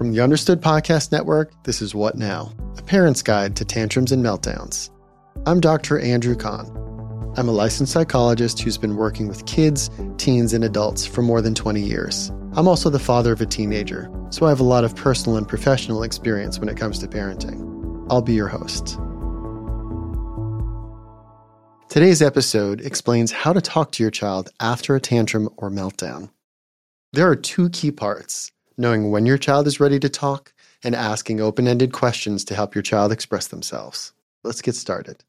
From the Understood Podcast Network, this is What Now, a parent's guide to tantrums and meltdowns. I'm Dr. Andrew Kahn. I'm a licensed psychologist who's been working with kids, teens, and adults for more than 20 years. I'm also the father of a teenager, so I have a lot of personal and professional experience when it comes to parenting. I'll be your host. Today's episode explains how to talk to your child after a tantrum or meltdown. There are two key parts knowing when your child is ready to talk, and asking open ended questions to help your child express themselves. Let's get started.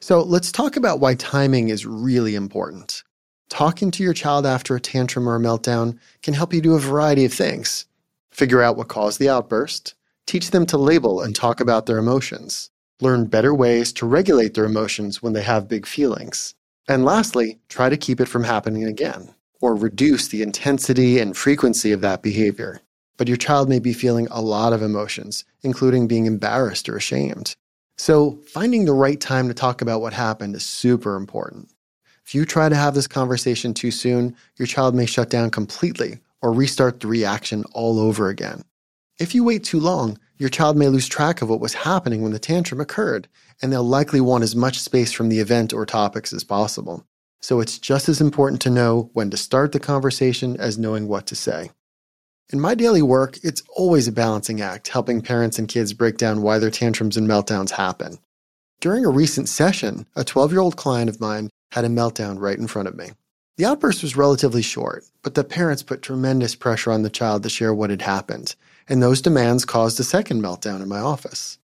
So, let's talk about why timing is really important. Talking to your child after a tantrum or a meltdown can help you do a variety of things. Figure out what caused the outburst, teach them to label and talk about their emotions, learn better ways to regulate their emotions when they have big feelings, and lastly, try to keep it from happening again or reduce the intensity and frequency of that behavior. But your child may be feeling a lot of emotions, including being embarrassed or ashamed. So, finding the right time to talk about what happened is super important. If you try to have this conversation too soon, your child may shut down completely or restart the reaction all over again. If you wait too long, your child may lose track of what was happening when the tantrum occurred, and they'll likely want as much space from the event or topics as possible. So it's just as important to know when to start the conversation as knowing what to say. In my daily work, it's always a balancing act helping parents and kids break down why their tantrums and meltdowns happen. During a recent session, a 12 year old client of mine had a meltdown right in front of me. The outburst was relatively short, but the parents put tremendous pressure on the child to share what had happened, and those demands caused a second meltdown in my office.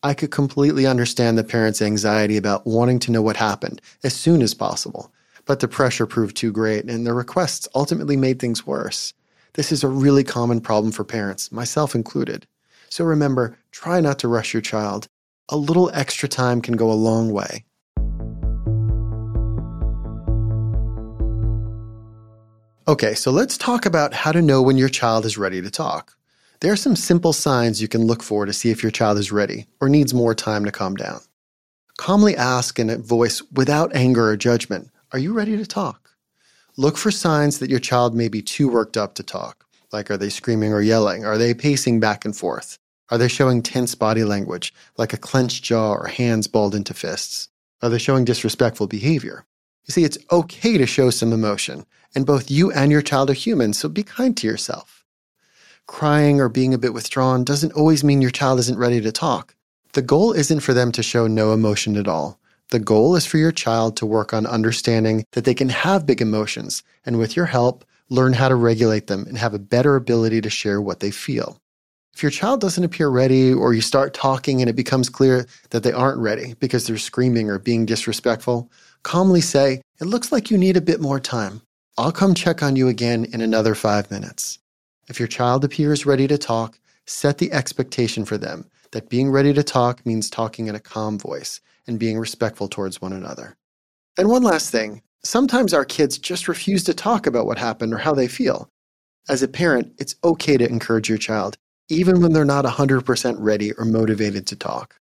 I could completely understand the parents' anxiety about wanting to know what happened as soon as possible, but the pressure proved too great, and the requests ultimately made things worse. This is a really common problem for parents, myself included. So remember, try not to rush your child. A little extra time can go a long way. Okay, so let's talk about how to know when your child is ready to talk. There are some simple signs you can look for to see if your child is ready or needs more time to calm down. Calmly ask in a voice without anger or judgment Are you ready to talk? Look for signs that your child may be too worked up to talk. Like, are they screaming or yelling? Are they pacing back and forth? Are they showing tense body language, like a clenched jaw or hands balled into fists? Are they showing disrespectful behavior? You see, it's okay to show some emotion, and both you and your child are human, so be kind to yourself crying or being a bit withdrawn doesn't always mean your child isn't ready to talk. The goal isn't for them to show no emotion at all. The goal is for your child to work on understanding that they can have big emotions, and with your help, learn how to regulate them and have a better ability to share what they feel. If your child doesn't appear ready, or you start talking and it becomes clear that they aren't ready because they're screaming or being disrespectful, calmly say, It looks like you need a bit more time. I'll come check on you again in another five minutes. If your child appears ready to talk, set the expectation for them that being ready to talk means talking in a calm voice and being respectful towards one another. And one last thing sometimes our kids just refuse to talk about what happened or how they feel. As a parent, it's okay to encourage your child, even when they're not 100% ready or motivated to talk.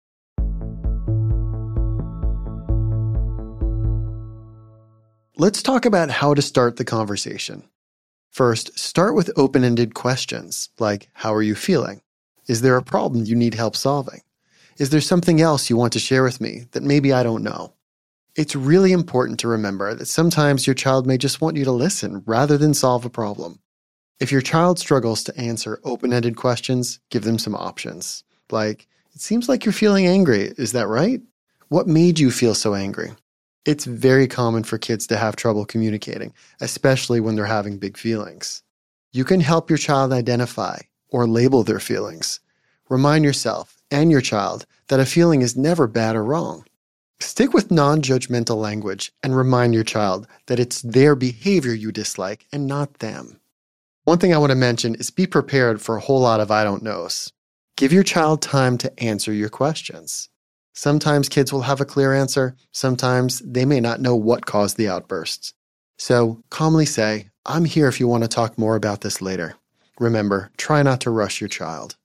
Let's talk about how to start the conversation. First, start with open ended questions like How are you feeling? Is there a problem you need help solving? Is there something else you want to share with me that maybe I don't know? It's really important to remember that sometimes your child may just want you to listen rather than solve a problem. If your child struggles to answer open ended questions, give them some options. Like, it seems like you're feeling angry. Is that right? What made you feel so angry? It's very common for kids to have trouble communicating, especially when they're having big feelings. You can help your child identify or label their feelings. Remind yourself and your child that a feeling is never bad or wrong. Stick with non judgmental language and remind your child that it's their behavior you dislike and not them. One thing I want to mention is be prepared for a whole lot of I don't knows. Give your child time to answer your questions. Sometimes kids will have a clear answer, sometimes they may not know what caused the outbursts. So calmly say, I'm here if you want to talk more about this later. Remember, try not to rush your child.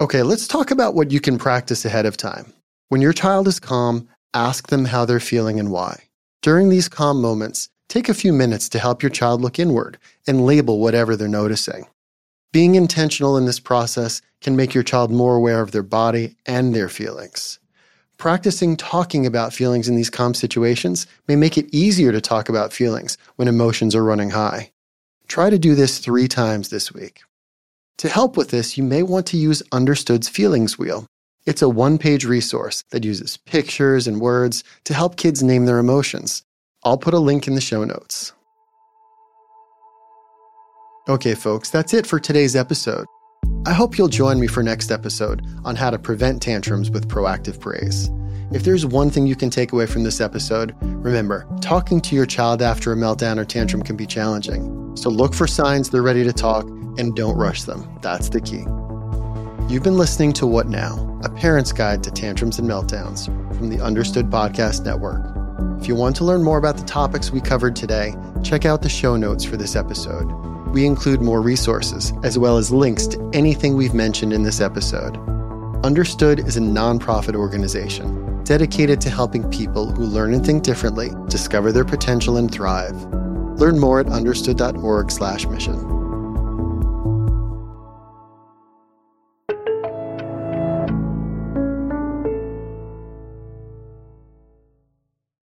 Okay, let's talk about what you can practice ahead of time. When your child is calm, ask them how they're feeling and why. During these calm moments, take a few minutes to help your child look inward and label whatever they're noticing. Being intentional in this process can make your child more aware of their body and their feelings. Practicing talking about feelings in these calm situations may make it easier to talk about feelings when emotions are running high. Try to do this three times this week. To help with this, you may want to use Understood's Feelings Wheel. It's a one page resource that uses pictures and words to help kids name their emotions. I'll put a link in the show notes. Okay, folks, that's it for today's episode. I hope you'll join me for next episode on how to prevent tantrums with proactive praise. If there's one thing you can take away from this episode, remember, talking to your child after a meltdown or tantrum can be challenging. So look for signs they're ready to talk and don't rush them. That's the key. You've been listening to What Now, a parent's guide to tantrums and meltdowns from the Understood Podcast Network. If you want to learn more about the topics we covered today, check out the show notes for this episode. We include more resources, as well as links to anything we've mentioned in this episode. Understood is a nonprofit organization dedicated to helping people who learn and think differently discover their potential and thrive. Learn more at understood.org/mission.